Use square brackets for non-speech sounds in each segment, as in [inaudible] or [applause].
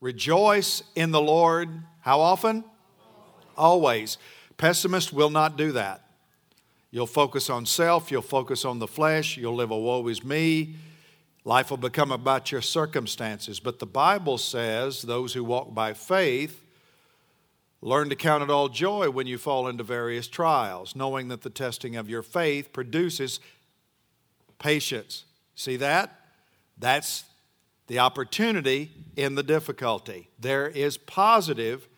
Rejoice in the Lord. How often? Always. Pessimists will not do that. You'll focus on self, you'll focus on the flesh, you'll live a woe is me. Life will become about your circumstances. But the Bible says those who walk by faith learn to count it all joy when you fall into various trials, knowing that the testing of your faith produces patience. See that? That's the opportunity in the difficulty. There is positive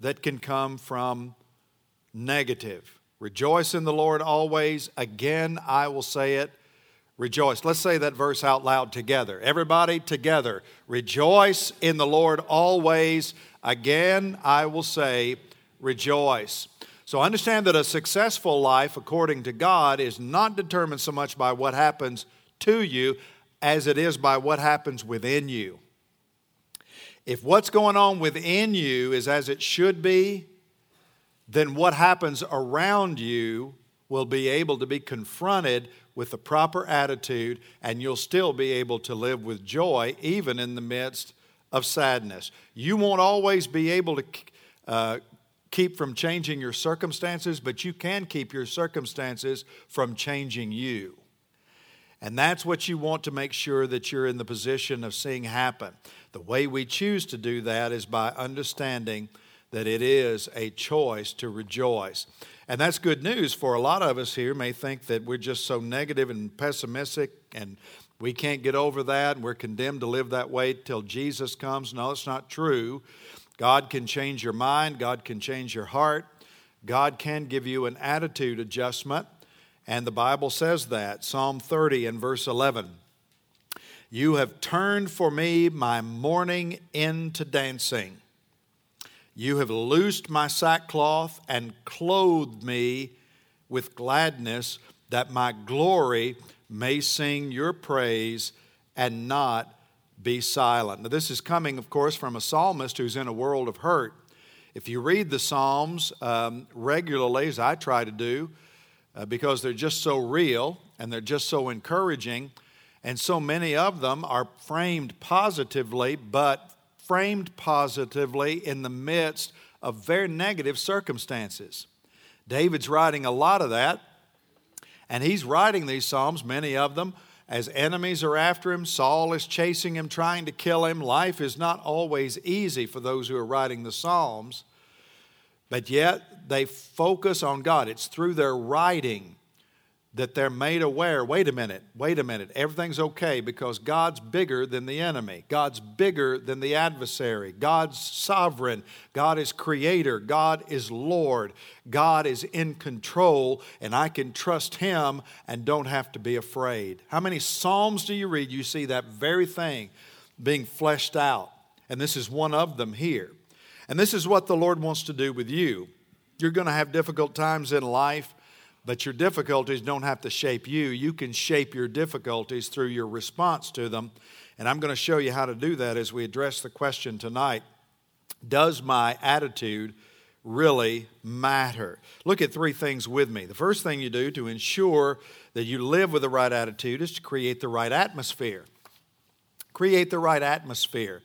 that can come from negative. Rejoice in the Lord always. Again, I will say it. Rejoice. Let's say that verse out loud together. Everybody together. Rejoice in the Lord always. Again, I will say, rejoice. So understand that a successful life, according to God, is not determined so much by what happens to you as it is by what happens within you. If what's going on within you is as it should be, then what happens around you will be able to be confronted with the proper attitude, and you'll still be able to live with joy even in the midst of sadness. You won't always be able to uh, keep from changing your circumstances, but you can keep your circumstances from changing you. And that's what you want to make sure that you're in the position of seeing happen. The way we choose to do that is by understanding that it is a choice to rejoice. And that's good news for a lot of us here may think that we're just so negative and pessimistic and we can't get over that and we're condemned to live that way till Jesus comes. No, it's not true. God can change your mind, God can change your heart, God can give you an attitude adjustment. And the Bible says that. Psalm 30 and verse 11. You have turned for me my mourning into dancing. You have loosed my sackcloth and clothed me with gladness, that my glory may sing your praise and not be silent. Now, this is coming, of course, from a psalmist who's in a world of hurt. If you read the Psalms um, regularly, as I try to do, uh, because they're just so real and they're just so encouraging. And so many of them are framed positively, but framed positively in the midst of very negative circumstances. David's writing a lot of that, and he's writing these Psalms, many of them, as enemies are after him. Saul is chasing him, trying to kill him. Life is not always easy for those who are writing the Psalms. But yet they focus on God. It's through their writing that they're made aware wait a minute, wait a minute, everything's okay because God's bigger than the enemy. God's bigger than the adversary. God's sovereign. God is creator. God is Lord. God is in control, and I can trust Him and don't have to be afraid. How many Psalms do you read? You see that very thing being fleshed out. And this is one of them here. And this is what the Lord wants to do with you. You're going to have difficult times in life, but your difficulties don't have to shape you. You can shape your difficulties through your response to them. And I'm going to show you how to do that as we address the question tonight Does my attitude really matter? Look at three things with me. The first thing you do to ensure that you live with the right attitude is to create the right atmosphere. Create the right atmosphere.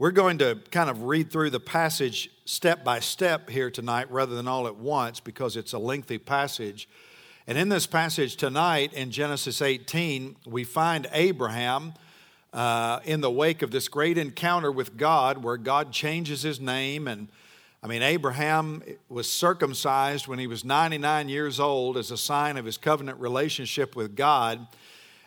We're going to kind of read through the passage step by step here tonight rather than all at once because it's a lengthy passage. And in this passage tonight in Genesis 18, we find Abraham uh, in the wake of this great encounter with God where God changes his name. And I mean, Abraham was circumcised when he was 99 years old as a sign of his covenant relationship with God.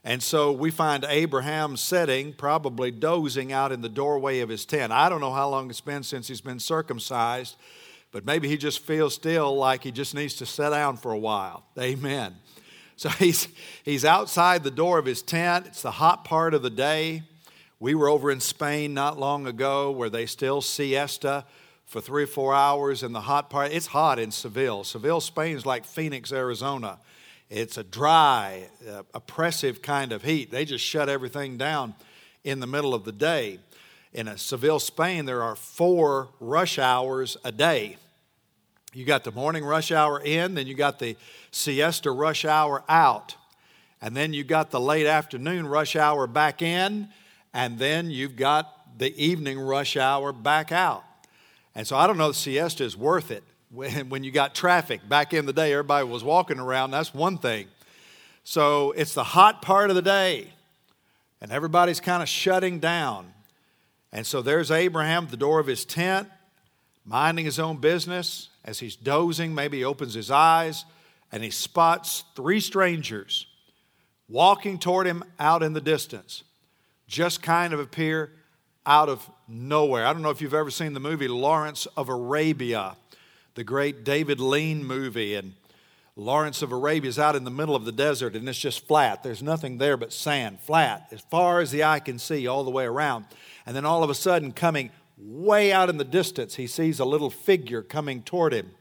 And so we find Abraham sitting, probably dozing out in the doorway of his tent. I don't know how long it's been since he's been circumcised, but maybe he just feels still like he just needs to sit down for a while. Amen. So [laughs] he's, he's outside the door of his tent. It's the hot part of the day. We were over in Spain not long ago where they still siesta for three or four hours in the hot part. It's hot in Seville. Seville, Spain is like Phoenix, Arizona. It's a dry, uh, oppressive kind of heat. They just shut everything down in the middle of the day. In a Seville, Spain, there are four rush hours a day. You got the morning rush hour in, then you got the siesta rush hour out, and then you got the late afternoon rush hour back in, and then you've got the evening rush hour back out. And so I don't know if siesta is worth it when, when you got traffic. Back in the day, everybody was walking around. That's one thing. So it's the hot part of the day, and everybody's kind of shutting down. And so there's Abraham at the door of his tent, minding his own business. As he's dozing, maybe he opens his eyes and he spots three strangers walking toward him out in the distance, just kind of appear out of nowhere. I don't know if you've ever seen the movie Lawrence of Arabia, the great David Lean movie. And Lawrence of Arabia is out in the middle of the desert and it's just flat. There's nothing there but sand, flat, as far as the eye can see, all the way around. And then all of a sudden, coming way out in the distance, he sees a little figure coming toward him.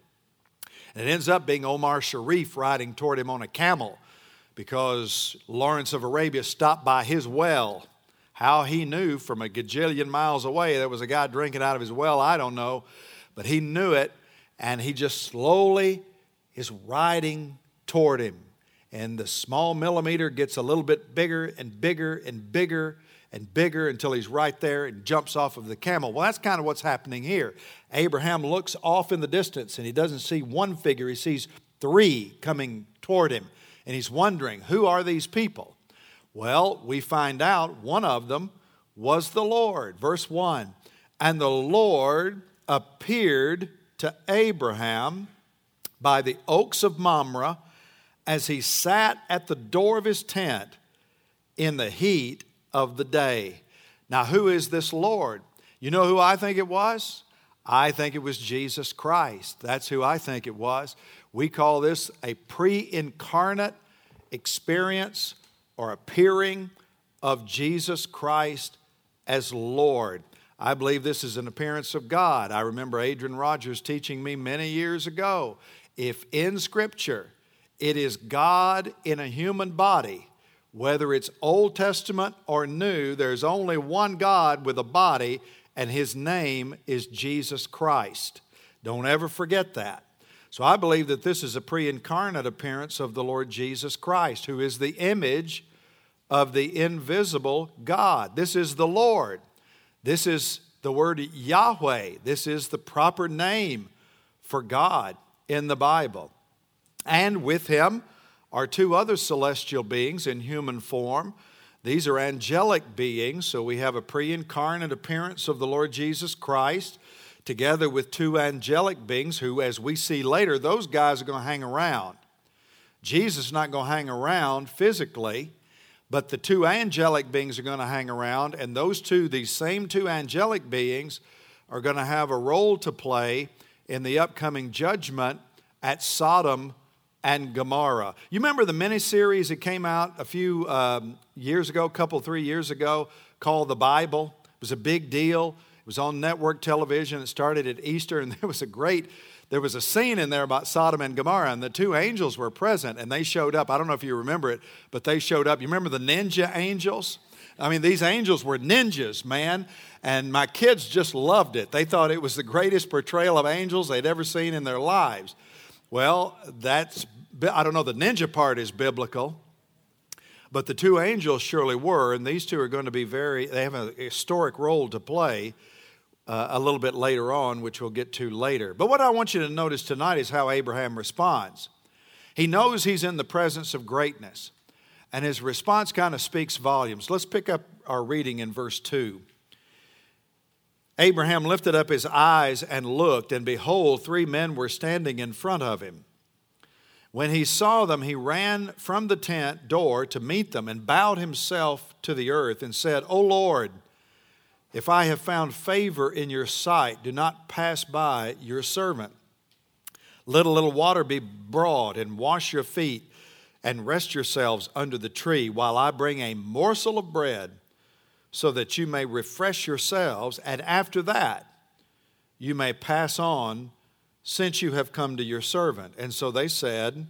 And it ends up being Omar Sharif riding toward him on a camel because Lawrence of Arabia stopped by his well. How he knew from a gajillion miles away there was a guy drinking out of his well, I don't know. But he knew it, and he just slowly is riding toward him. And the small millimeter gets a little bit bigger and bigger and bigger and bigger until he's right there and jumps off of the camel. Well, that's kind of what's happening here. Abraham looks off in the distance and he doesn't see one figure, he sees three coming toward him. And he's wondering, who are these people? Well, we find out one of them was the Lord. Verse 1 And the Lord appeared to Abraham by the oaks of Mamre as he sat at the door of his tent in the heat of the day. Now, who is this Lord? You know who I think it was? I think it was Jesus Christ. That's who I think it was. We call this a pre incarnate experience or appearing of Jesus Christ as Lord. I believe this is an appearance of God. I remember Adrian Rogers teaching me many years ago if in Scripture it is God in a human body, whether it's Old Testament or New, there's only one God with a body, and his name is Jesus Christ. Don't ever forget that. So I believe that this is a pre incarnate appearance of the Lord Jesus Christ, who is the image of the invisible God. This is the Lord. This is the word Yahweh. This is the proper name for God in the Bible. And with him are two other celestial beings in human form. These are angelic beings, so we have a pre incarnate appearance of the Lord Jesus Christ together with two angelic beings who, as we see later, those guys are going to hang around. Jesus is not going to hang around physically, but the two angelic beings are going to hang around, and those two, these same two angelic beings, are going to have a role to play in the upcoming judgment at Sodom and Gomorrah. You remember the miniseries that came out a few um, years ago, a couple, three years ago, called The Bible? It was a big deal. It was on network television. It started at Easter, and [laughs] there was a great there was a scene in there about Sodom and Gomorrah, and the two angels were present, and they showed up. I don't know if you remember it, but they showed up. You remember the ninja angels? I mean, these angels were ninjas, man. And my kids just loved it. They thought it was the greatest portrayal of angels they'd ever seen in their lives. Well, that's, I don't know, the ninja part is biblical, but the two angels surely were, and these two are going to be very, they have a historic role to play uh, a little bit later on, which we'll get to later. But what I want you to notice tonight is how Abraham responds. He knows he's in the presence of greatness, and his response kind of speaks volumes. Let's pick up our reading in verse 2. Abraham lifted up his eyes and looked, and behold, three men were standing in front of him. When he saw them, he ran from the tent door to meet them and bowed himself to the earth and said, O Lord, if I have found favor in your sight, do not pass by your servant. Let a little water be brought, and wash your feet, and rest yourselves under the tree, while I bring a morsel of bread, so that you may refresh yourselves, and after that you may pass on, since you have come to your servant. And so they said,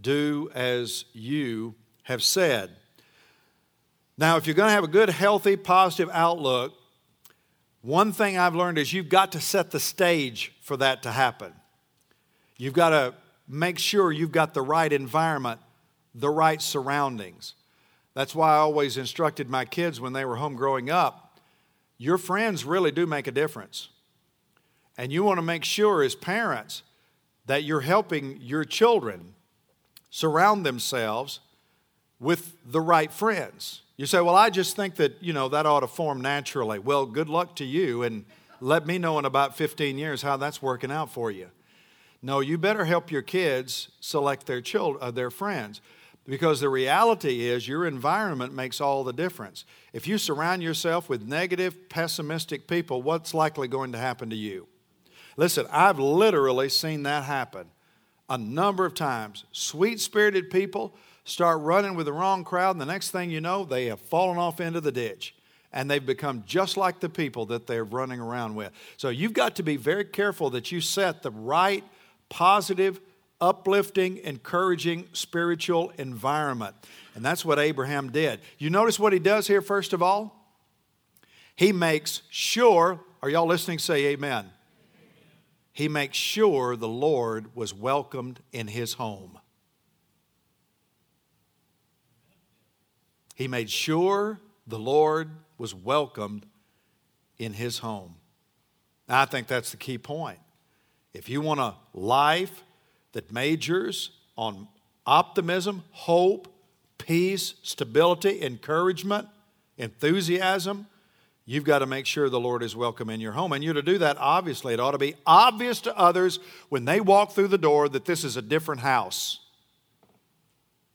Do as you have said. Now, if you're going to have a good, healthy, positive outlook, one thing I've learned is you've got to set the stage for that to happen. You've got to make sure you've got the right environment, the right surroundings. That's why I always instructed my kids when they were home growing up your friends really do make a difference. And you want to make sure, as parents, that you're helping your children surround themselves with the right friends. You say, Well, I just think that, you know, that ought to form naturally. Well, good luck to you, and let me know in about 15 years how that's working out for you. No, you better help your kids select their children, uh, their friends. Because the reality is, your environment makes all the difference. If you surround yourself with negative, pessimistic people, what's likely going to happen to you? Listen, I've literally seen that happen a number of times. Sweet spirited people start running with the wrong crowd, and the next thing you know, they have fallen off into the ditch and they've become just like the people that they're running around with. So you've got to be very careful that you set the right, positive, uplifting, encouraging spiritual environment. And that's what Abraham did. You notice what he does here, first of all? He makes sure, are y'all listening? Say amen. He makes sure the Lord was welcomed in his home. He made sure the Lord was welcomed in his home. I think that's the key point. If you want a life that majors on optimism, hope, peace, stability, encouragement, enthusiasm, you've got to make sure the Lord is welcome in your home. And you're to do that, obviously, it ought to be obvious to others when they walk through the door that this is a different house.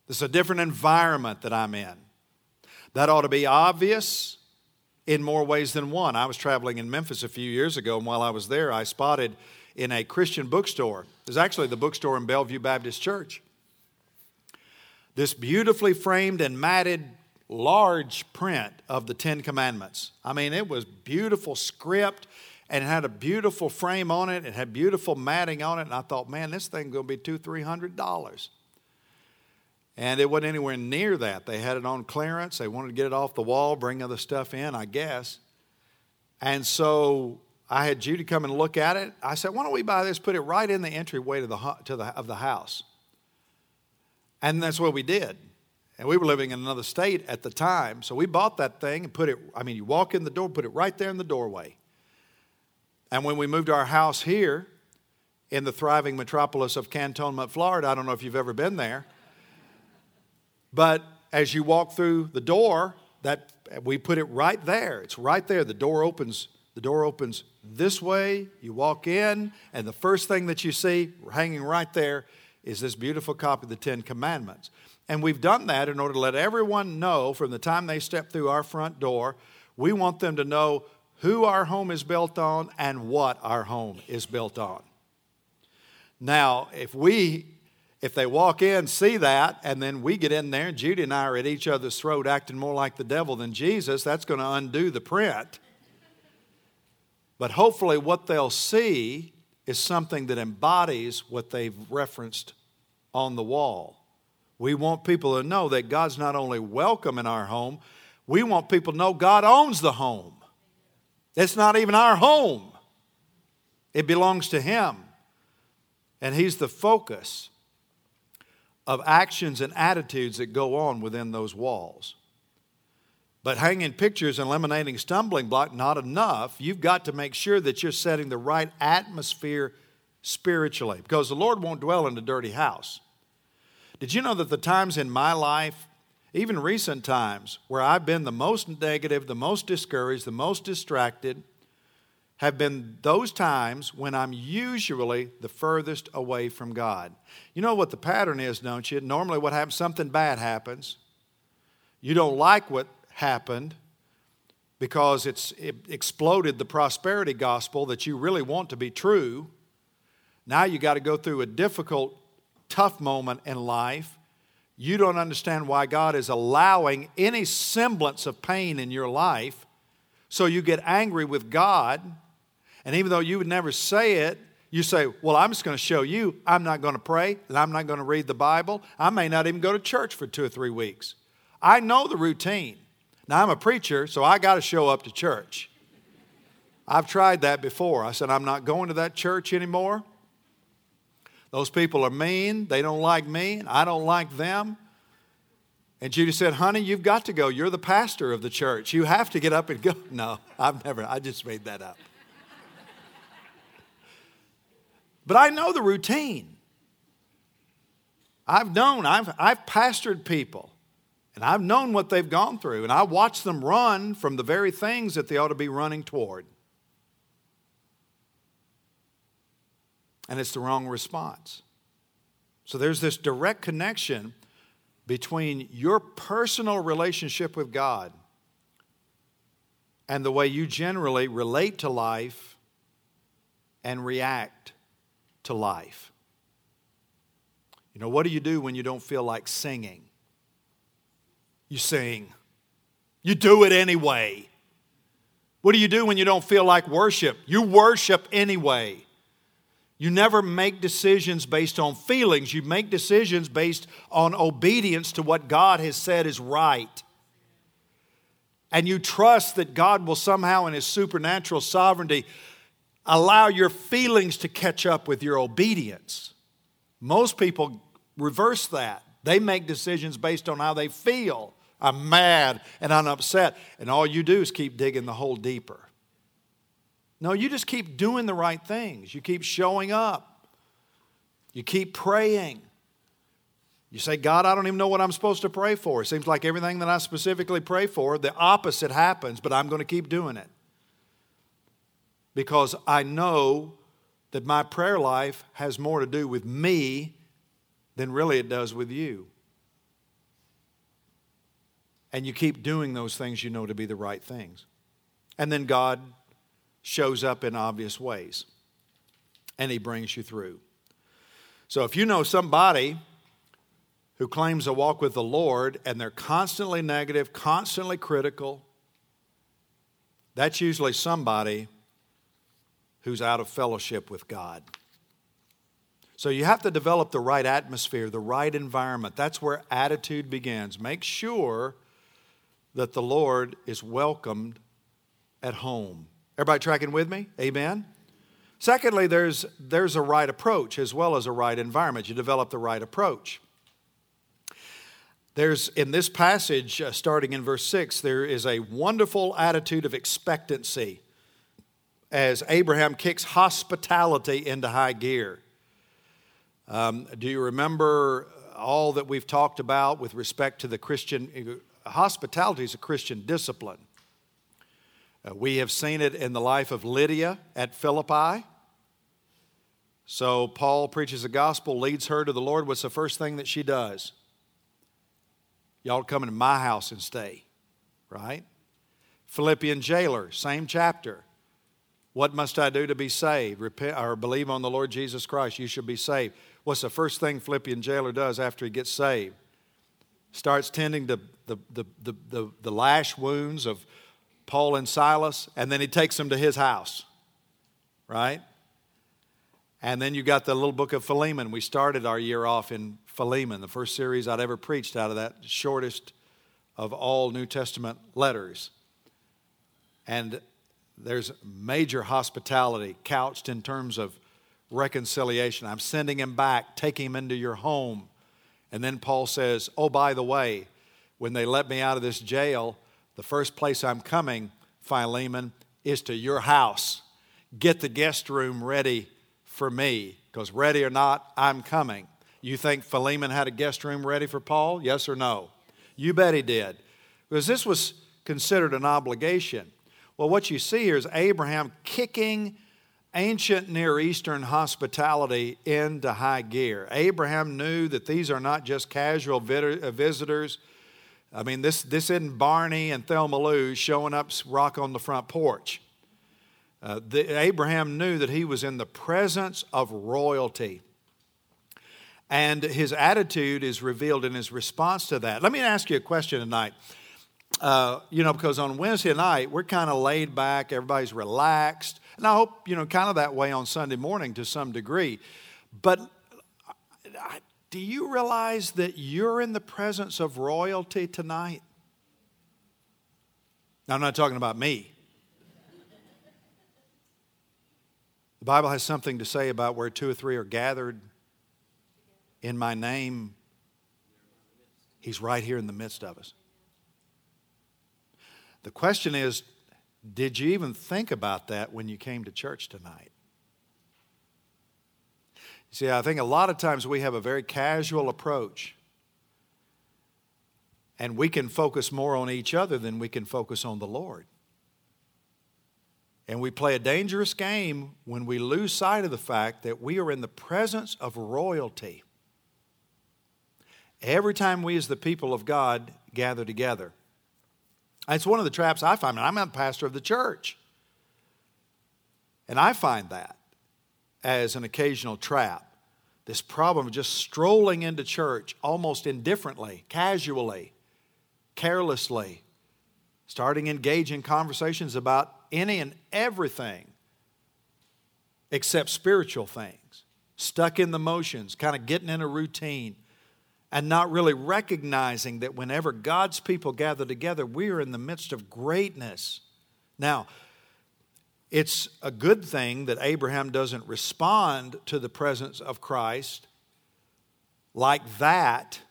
This is a different environment that I'm in. That ought to be obvious in more ways than one. I was traveling in Memphis a few years ago, and while I was there, I spotted in a Christian bookstore, it was actually the bookstore in Bellevue Baptist Church, this beautifully framed and matted large print of the Ten Commandments. I mean, it was beautiful script and it had a beautiful frame on it. It had beautiful matting on it. And I thought, man, this thing's going to be two, three hundred dollars. And it wasn't anywhere near that. They had it on clearance. They wanted to get it off the wall, bring other stuff in, I guess. And so I had Judy come and look at it. I said, why don't we buy this, put it right in the entryway to the, to the, of the house? And that's what we did. And we were living in another state at the time. So we bought that thing and put it, I mean, you walk in the door, put it right there in the doorway. And when we moved our house here in the thriving metropolis of Cantonment, Florida, I don't know if you've ever been there, but as you walk through the door, that we put it right there. It's right there. The door opens. The door opens this way. You walk in, and the first thing that you see hanging right there is this beautiful copy of the Ten Commandments. And we've done that in order to let everyone know from the time they step through our front door, we want them to know who our home is built on and what our home is built on. Now, if we if they walk in, see that, and then we get in there, and Judy and I are at each other's throat acting more like the devil than Jesus, that's going to undo the print. But hopefully, what they'll see is something that embodies what they've referenced on the wall. We want people to know that God's not only welcome in our home, we want people to know God owns the home. It's not even our home, it belongs to Him. And He's the focus of actions and attitudes that go on within those walls. But hanging pictures and eliminating stumbling block, not enough. You've got to make sure that you're setting the right atmosphere spiritually because the Lord won't dwell in a dirty house. Did you know that the times in my life, even recent times, where I've been the most negative, the most discouraged, the most distracted, have been those times when I'm usually the furthest away from God. You know what the pattern is, don't you? Normally, what happens, something bad happens. You don't like what happened because it's it exploded the prosperity gospel that you really want to be true. Now you got to go through a difficult, tough moment in life. You don't understand why God is allowing any semblance of pain in your life. So you get angry with God and even though you would never say it, you say, Well, I'm just going to show you I'm not going to pray and I'm not going to read the Bible. I may not even go to church for two or three weeks. I know the routine. Now, I'm a preacher, so I got to show up to church. I've tried that before. I said, I'm not going to that church anymore. Those people are mean. They don't like me, I don't like them. And Judy said, Honey, you've got to go. You're the pastor of the church. You have to get up and go. [laughs] No, I've never, I just made that up. But I know the routine. I've known, I've, I've pastored people, and I've known what they've gone through, and I watch them run from the very things that they ought to be running toward. And it's the wrong response. So there's this direct connection between your personal relationship with God and the way you generally relate to life and react to life. You know, what do you do when you don't feel like singing? You sing. You do it anyway. What do you do when you don't feel like worship? You worship anyway. You never make decisions based on feelings. You make decisions based on obedience to what God has said is right. And you trust that God will somehow, in His supernatural sovereignty, allow your feelings to catch up with your obedience. Most people reverse that. They make decisions based on how they feel. I'm mad and I'm upset. And all you do is keep digging the hole deeper. No, you just keep doing the right things. You keep showing up. You keep praying. You say, God, I don't even know what I'm supposed to pray for. It seems like everything that I specifically pray for, the opposite happens, but I'm going to keep doing it. Because I know that my prayer life has more to do with me than really it does with you. And you keep doing those things you know to be the right things. And then God shows up in obvious ways and he brings you through. So if you know somebody who claims a walk with the Lord and they're constantly negative, constantly critical, that's usually somebody who's out of fellowship with God. So you have to develop the right atmosphere, the right environment. That's where attitude begins. Make sure that the Lord is welcomed at home. Everybody tracking with me? Amen. Secondly, there's, there's a right approach as well as a right environment. You develop the right approach. There's, in this passage, uh, starting in verse 6, there is a wonderful attitude of expectancy as Abraham kicks hospitality into high gear. Um, do you remember all that we've talked about with respect to the Christian? Hospitality is a Christian discipline. Uh, we have seen it in the life of Lydia at Philippi. So Paul preaches the gospel, leads her to the Lord. What's the first thing that she does? Y'all come into my house and stay, right? Philippian jailer, same chapter. What must I do to be saved? Repent or believe on the Lord Jesus Christ. You should be saved. What's the first thing Philippian jailer does after he gets saved? Starts tending to the, the, the, the, the lash wounds of Paul and Silas, and then he takes them to his house, right? And then you got the little book of Philemon. We started our year off in Philemon, the first series I'd ever preached out of that shortest of all New Testament letters. And there's major hospitality couched in terms of reconciliation. I'm sending him back, taking him into your home. And then Paul says, Oh, by the way, when they let me out of this jail, the first place I'm coming, Philemon, is to your house. Get the guest room ready for me, because ready or not, I'm coming. You think Philemon had a guest room ready for Paul? Yes or no? You bet he did. Because this was considered an obligation. Well, what you see here is Abraham kicking ancient Near Eastern hospitality into high gear. Abraham knew that these are not just casual visitors I mean, this, this isn't Barney and Thelma Lou showing up rock on the front porch. Uh, the, Abraham knew that he was in the presence of royalty. And his attitude is revealed in his response to that. Let me ask you a question tonight. Uh, you know, because on Wednesday night, we're kind of laid back, everybody's relaxed. And I hope, you know, kind of that way on Sunday morning to some degree. But do you realize that you're in the presence of royalty tonight? I'm not talking about me. The Bible has something to say about where two or three are gathered in my name. He's right here in the midst of us. The question is did you even think about that when you came to church tonight? See, I think a lot of times we have a very casual approach, and we can focus more on each other than we can focus on the Lord. And we play a dangerous game when we lose sight of the fact that we are in the presence of royalty. Every time we, as the people of God, gather together, it's one of the traps I find. I'm a pastor of the church. And I find that as an occasional trap. This problem of just strolling into church almost indifferently, casually, carelessly, starting engaging conversations about any and everything except spiritual things, stuck in the motions, kind of getting in a routine, and not really recognizing that whenever God's people gather together, we are in the midst of greatness. Now, it's a good thing that Abraham doesn't respond to the presence of Christ like that.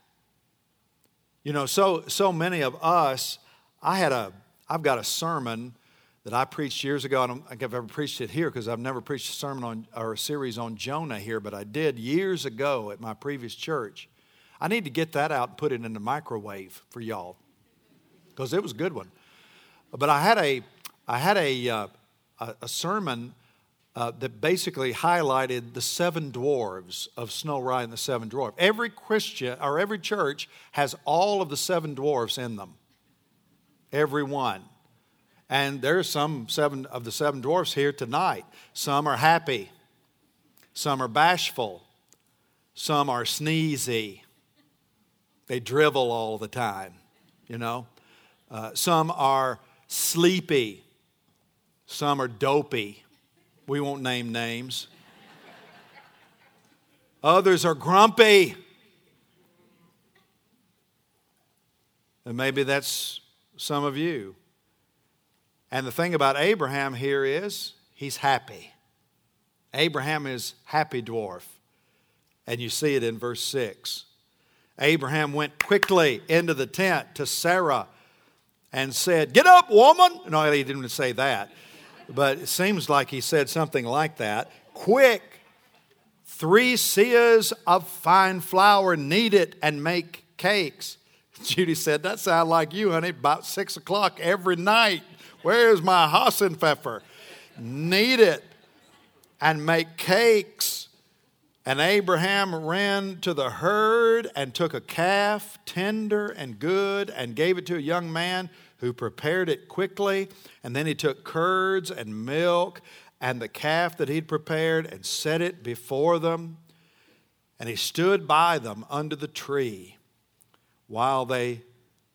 You know, so so many of us, I had a I've got a sermon that I preached years ago. I don't think I've ever preached it here because I've never preached a sermon on or a series on Jonah here, but I did years ago at my previous church. I need to get that out and put it in the microwave for y'all because it was a good one. But I had a, I had a, uh, a, sermon uh, that basically highlighted the seven dwarves of Snow White and the Seven Dwarfs. Every Christian or every church has all of the seven dwarfs in them. Every one. And there's some seven of the seven dwarfs here tonight. Some are happy, some are bashful, some are sneezy, they drivel all the time, you know. Uh, some are sleepy. Some are dopey. We won't name names. Others are grumpy. And maybe that's some of you. And the thing about Abraham here is he's happy. Abraham is happy dwarf. And you see it in verse 6. Abraham went quickly into the tent to Sarah and said, Get up, woman. No, he didn't say that, but it seems like he said something like that. Quick, three seahs of fine flour, knead it and make cakes. [laughs] Judy said, That sounds like you, honey, about six o'clock every night. Where's my Hassenpfeffer? Knead it and make cakes and Abraham ran to the herd and took a calf, tender and good, and gave it to a young man who prepared it quickly. And then he took curds and milk and the calf that he'd prepared and set it before them. And he stood by them under the tree while they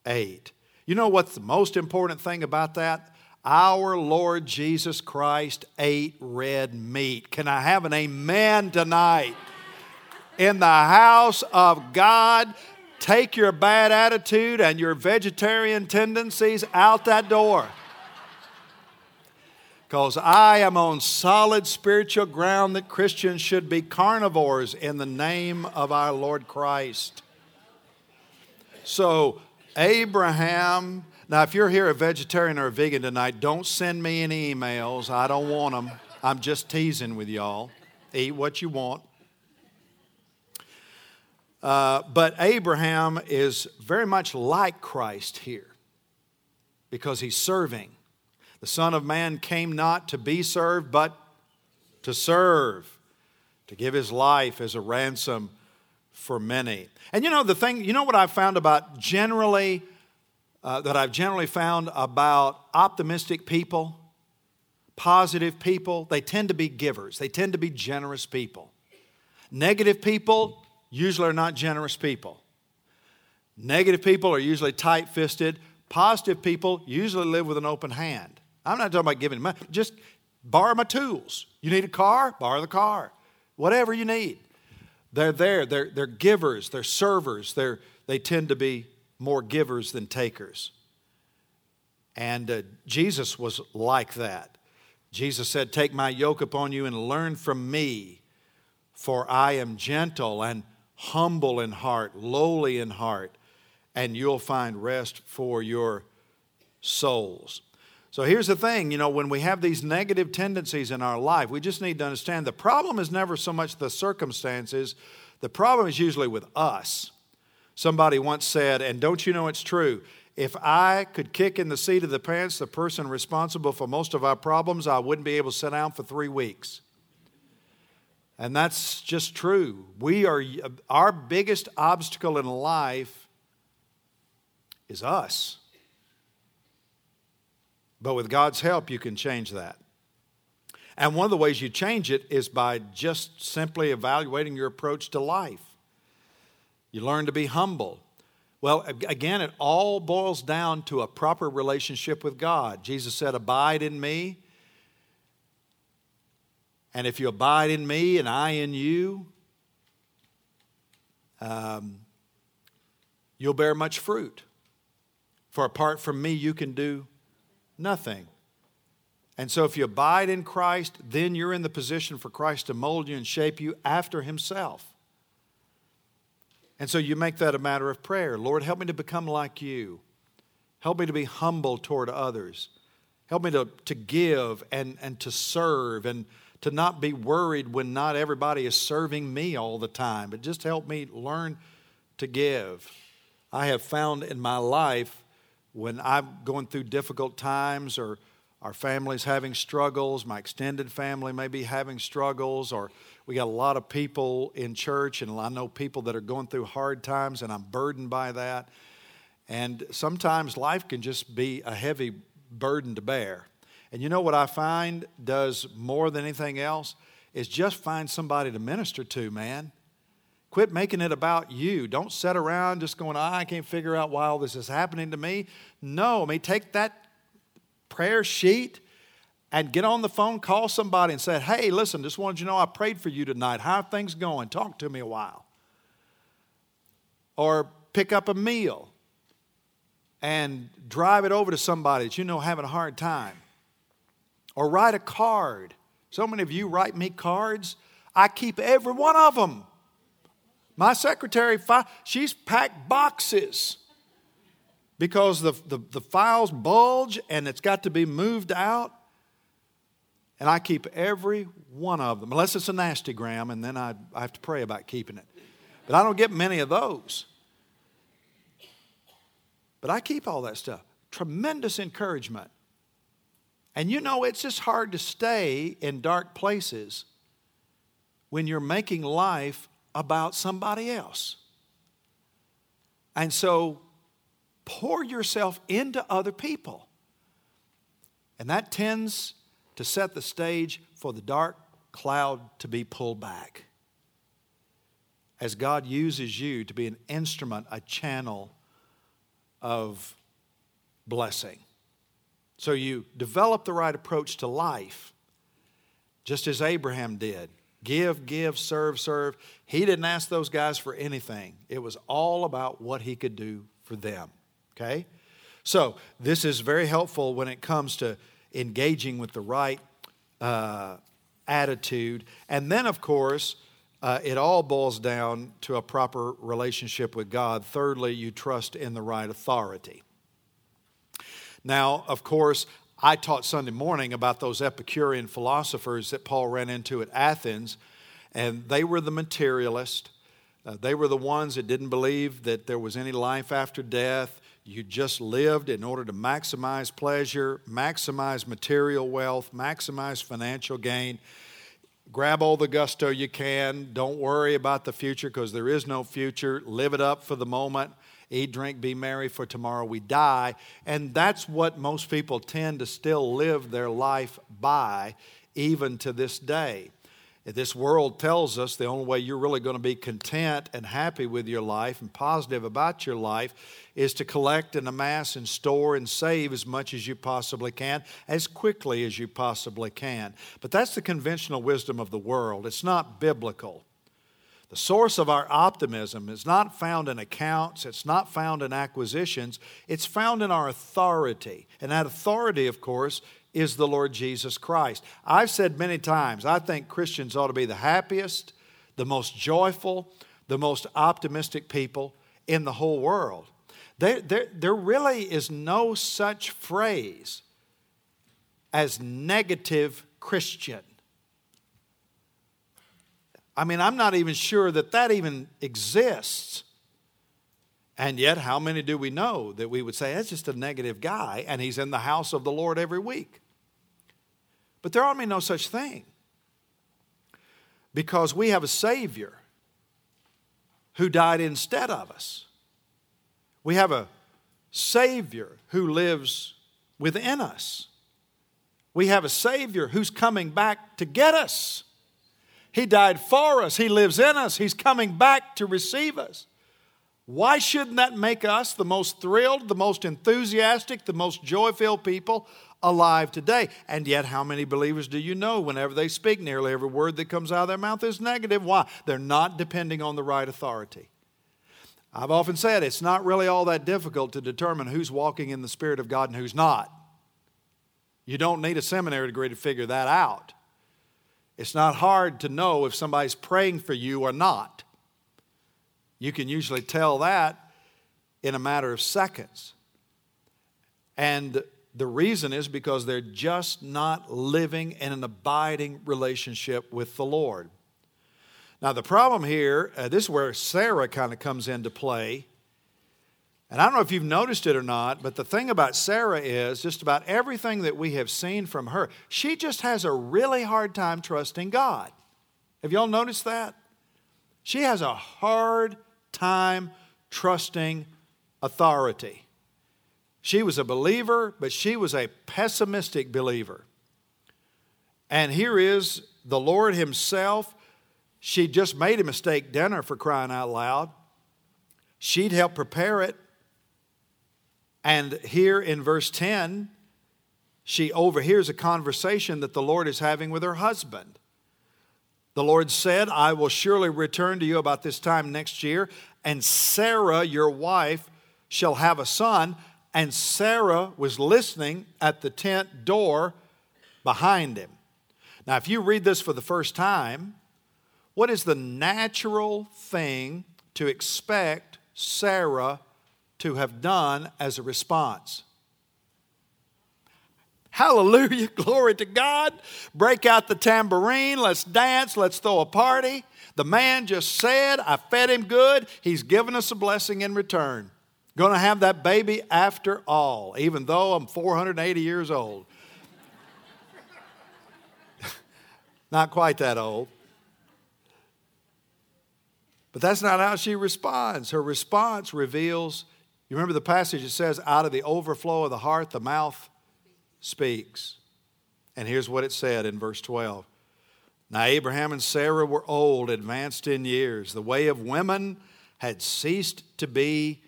ate. You know what's the most important thing about that? Our Lord Jesus Christ ate red meat. Can I have an amen tonight? In the house of God, take your bad attitude and your vegetarian tendencies out that door. Because I am on solid spiritual ground that Christians should be carnivores in the name of our Lord Christ. So, Abraham now, if you're here a vegetarian or a vegan tonight, don't send me any emails. I don't want them. I'm just teasing with y'all. Eat what you want. Uh, but Abraham is very much like Christ here because he's serving. The Son of Man came not to be served, but to serve, to give his life as a ransom for many. And you know, the thing, you know what I've found about generally uh, that I've generally found about optimistic people, positive people, they tend to be givers, they tend to be generous people. Negative people usually are not generous people. Negative people are usually tight fisted. Positive people usually live with an open hand. I'm not talking about giving money, just borrow my tools. You need a car? Borrow the car. Whatever you need. They're there. They're, they're givers. They're servers. They're, they tend to be more givers than takers. And uh, Jesus was like that. Jesus said, Take my yoke upon you and learn from me, for I am gentle and humble in heart, lowly in heart, and you'll find rest for your souls. So here's the thing you know, when we have these negative tendencies in our life, we just need to understand the problem is never so much the circumstances, the problem is usually with us. Somebody once said, and don't you know it's true, if I could kick in the seat of the pants the person responsible for most of our problems, I wouldn't be able to sit down for three weeks. And that's just true. We are, our biggest obstacle in life is us. But with God's help, you can change that. And one of the ways you change it is by just simply evaluating your approach to life. You learn to be humble. Well, again, it all boils down to a proper relationship with God. Jesus said, Abide in me. And if you abide in me and I in you, um, you'll bear much fruit. For apart from me, you can do nothing. And so, if you abide in Christ, then you're in the position for Christ to mold you and shape you after Himself. And so, you make that a matter of prayer. Lord, help me to become like you. Help me to be humble toward others. Help me to, to give and, and to serve and to not be worried when not everybody is serving me all the time, but just help me learn to give. I have found in my life when I'm going through difficult times or our family's having struggles, my extended family may be having struggles, or we got a lot of people in church, and I know people that are going through hard times, and I'm burdened by that. And sometimes life can just be a heavy burden to bear. And you know what I find does more than anything else? Is just find somebody to minister to, man. Quit making it about you. Don't sit around just going, ah, I can't figure out why all this is happening to me. No, I mean, take that prayer sheet and get on the phone, call somebody and say, Hey, listen, just wanted you to know I prayed for you tonight. How are things going? Talk to me a while. Or pick up a meal and drive it over to somebody that you know having a hard time. Or write a card. So many of you write me cards. I keep every one of them. My secretary, she's packed boxes because the, the, the files bulge and it's got to be moved out. And I keep every one of them, unless it's a nasty gram, and then I, I have to pray about keeping it. But I don't get many of those. But I keep all that stuff. Tremendous encouragement. And you know, it's just hard to stay in dark places when you're making life about somebody else. And so pour yourself into other people. And that tends to set the stage for the dark cloud to be pulled back. As God uses you to be an instrument, a channel of blessing. So you develop the right approach to life, just as Abraham did. Give, give, serve, serve. He didn't ask those guys for anything. It was all about what he could do for them. Okay? So, this is very helpful when it comes to engaging with the right uh, attitude. And then, of course, uh, it all boils down to a proper relationship with God. Thirdly, you trust in the right authority. Now, of course, I taught Sunday morning about those Epicurean philosophers that Paul ran into at Athens, and they were the materialist. Uh, they were the ones that didn't believe that there was any life after death. You just lived in order to maximize pleasure, maximize material wealth, maximize financial gain. Grab all the gusto you can. Don't worry about the future because there is no future. Live it up for the moment eat, drink, be merry, for tomorrow we die. And that's what most people tend to still live their life by, even to this day. This world tells us the only way you're really going to be content and happy with your life and positive about your life is to collect and amass and store and save as much as you possibly can, as quickly as you possibly can. But that's the conventional wisdom of the world. It's not biblical. The source of our optimism is not found in accounts, it's not found in acquisitions, it's found in our authority. And that authority, of course, is the Lord Jesus Christ. I've said many times, I think Christians ought to be the happiest, the most joyful, the most optimistic people in the whole world. There, there, there really is no such phrase as negative Christian. I mean, I'm not even sure that that even exists. And yet, how many do we know that we would say, that's just a negative guy and he's in the house of the Lord every week? But there ought to be no such thing because we have a Savior who died instead of us. We have a Savior who lives within us. We have a Savior who's coming back to get us. He died for us, He lives in us, He's coming back to receive us. Why shouldn't that make us the most thrilled, the most enthusiastic, the most joy filled people alive today? And yet, how many believers do you know whenever they speak, nearly every word that comes out of their mouth is negative? Why? They're not depending on the right authority. I've often said it's not really all that difficult to determine who's walking in the Spirit of God and who's not. You don't need a seminary degree to figure that out. It's not hard to know if somebody's praying for you or not. You can usually tell that in a matter of seconds. And the reason is because they're just not living in an abiding relationship with the Lord. Now, the problem here, uh, this is where Sarah kind of comes into play. And I don't know if you've noticed it or not, but the thing about Sarah is just about everything that we have seen from her, she just has a really hard time trusting God. Have y'all noticed that? She has a hard time trusting authority. She was a believer, but she was a pessimistic believer. And here is the Lord Himself. She just made a mistake dinner for crying out loud. She'd help prepare it. And here in verse 10, she overhears a conversation that the Lord is having with her husband. The Lord said, I will surely return to you about this time next year, and Sarah, your wife, shall have a son. And Sarah was listening at the tent door behind him. Now, if you read this for the first time, what is the natural thing to expect Sarah to have done as a response. Hallelujah, [laughs] glory to God. Break out the tambourine, let's dance, let's throw a party. The man just said, I fed him good, he's given us a blessing in return. Gonna have that baby after all, even though I'm 480 years old. [laughs] Not quite that old. But that's not how she responds. Her response reveals you remember the passage, it says, out of the overflow of the heart, the mouth speaks. And here's what it said in verse 12 Now Abraham and Sarah were old, advanced in years. The way of women had ceased to be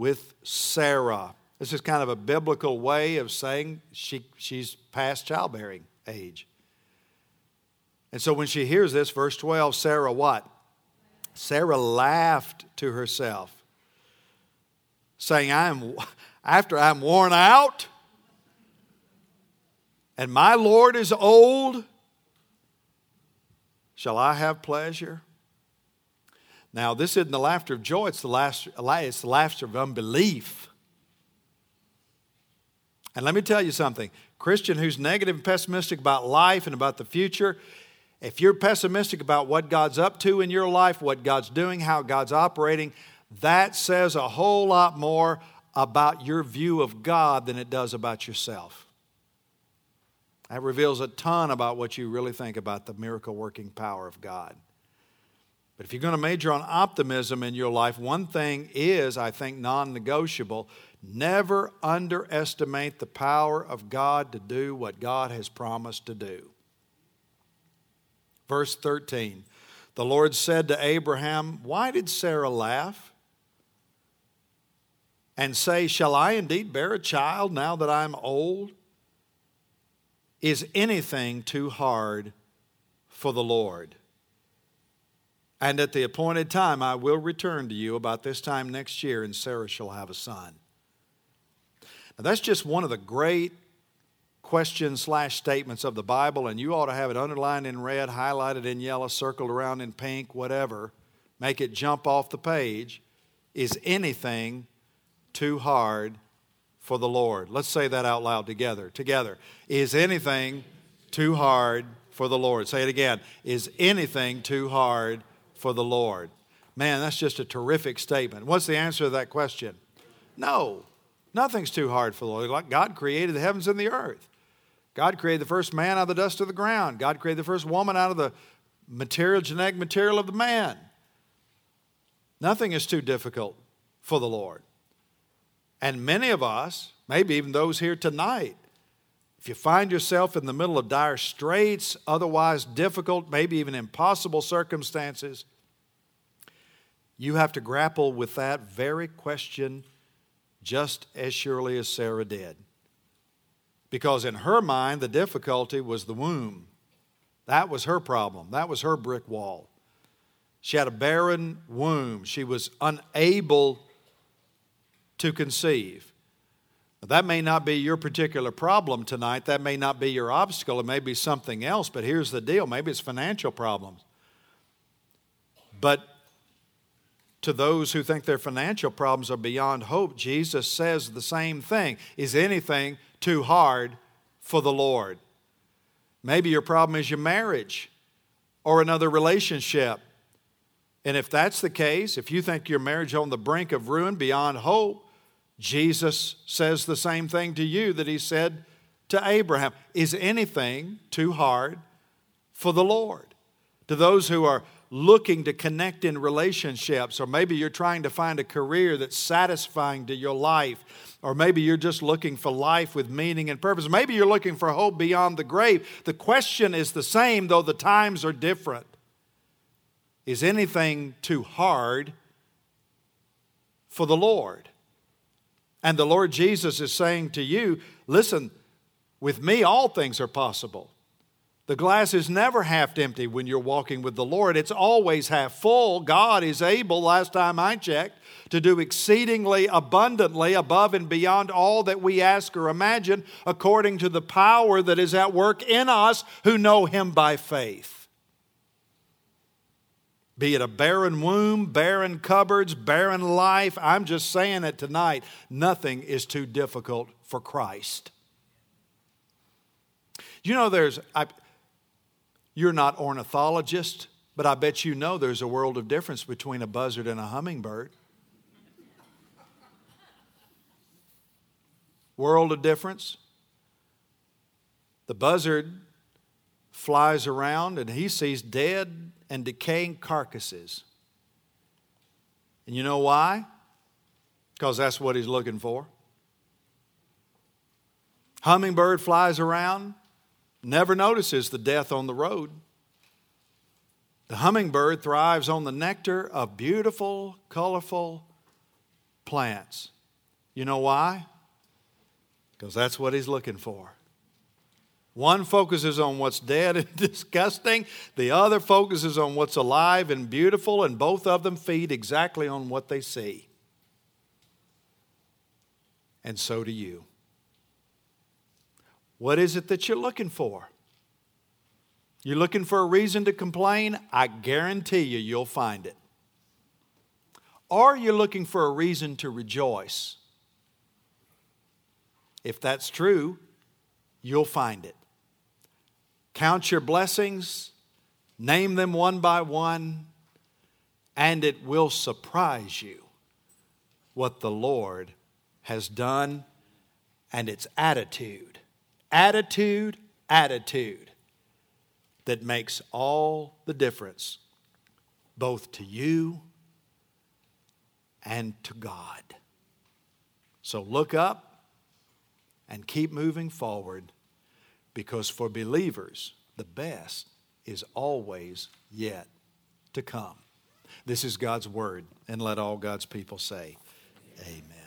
with Sarah. This is kind of a biblical way of saying she, she's past childbearing age. And so when she hears this, verse 12, Sarah what? Sarah laughed to herself saying, I am, after I'm worn out and my Lord is old, shall I have pleasure? Now, this isn't the laughter of joy, it's the laughter, it's the laughter of unbelief. And let me tell you something Christian who's negative and pessimistic about life and about the future, if you're pessimistic about what God's up to in your life, what God's doing, how God's operating, that says a whole lot more about your view of God than it does about yourself. That reveals a ton about what you really think about the miracle working power of God. But if you're going to major on optimism in your life, one thing is, I think, non negotiable. Never underestimate the power of God to do what God has promised to do. Verse 13 The Lord said to Abraham, Why did Sarah laugh? and say, Shall I indeed bear a child now that I'm old? Is anything too hard for the Lord? And at the appointed time, I will return to you about this time next year, and Sarah shall have a son. Now, that's just one of the great questions slash statements of the Bible, and you ought to have it underlined in red, highlighted in yellow, circled around in pink, whatever. Make it jump off the page. Is anything too hard for the Lord? Let's say that out loud together. Together. Is anything too hard for the Lord? Say it again. Is anything too hard for the Lord? Man, that's just a terrific statement. What's the answer to that question? No. Nothing's too hard for the Lord. God created the heavens and the earth. God created the first man out of the dust of the ground. God created the first woman out of the material, genetic material of the man. Nothing is too difficult for the Lord. And many of us, maybe even those here tonight, if you find yourself in the middle of dire straits, otherwise difficult, maybe even impossible circumstances, you have to grapple with that very question just as surely as Sarah did. Because in her mind, the difficulty was the womb. That was her problem, that was her brick wall. She had a barren womb, she was unable to conceive. That may not be your particular problem tonight. That may not be your obstacle. It may be something else, but here's the deal maybe it's financial problems. But to those who think their financial problems are beyond hope, Jesus says the same thing. Is anything too hard for the Lord? Maybe your problem is your marriage or another relationship. And if that's the case, if you think your marriage is on the brink of ruin beyond hope, Jesus says the same thing to you that he said to Abraham. Is anything too hard for the Lord? To those who are looking to connect in relationships, or maybe you're trying to find a career that's satisfying to your life, or maybe you're just looking for life with meaning and purpose. Maybe you're looking for hope beyond the grave. The question is the same, though the times are different. Is anything too hard for the Lord? And the Lord Jesus is saying to you, listen, with me all things are possible. The glass is never half empty when you're walking with the Lord. It's always half full. God is able, last time I checked, to do exceedingly abundantly above and beyond all that we ask or imagine, according to the power that is at work in us who know Him by faith. Be it a barren womb, barren cupboards, barren life, I'm just saying it tonight. Nothing is too difficult for Christ. You know, there's. I, you're not ornithologist, but I bet you know there's a world of difference between a buzzard and a hummingbird. world of difference. The buzzard flies around and he sees dead and decaying carcasses. And you know why? Because that's what he's looking for. Hummingbird flies around, never notices the death on the road. The hummingbird thrives on the nectar of beautiful, colorful plants. You know why? Because that's what he's looking for. One focuses on what's dead and [laughs] disgusting, the other focuses on what's alive and beautiful, and both of them feed exactly on what they see. And so do you. What is it that you're looking for? You're looking for a reason to complain? I guarantee you, you'll find it. Or you're looking for a reason to rejoice? If that's true, you'll find it. Count your blessings, name them one by one, and it will surprise you what the Lord has done and its attitude attitude, attitude that makes all the difference, both to you and to God. So look up and keep moving forward because for believers, the best is always yet to come. This is God's word, and let all God's people say, Amen.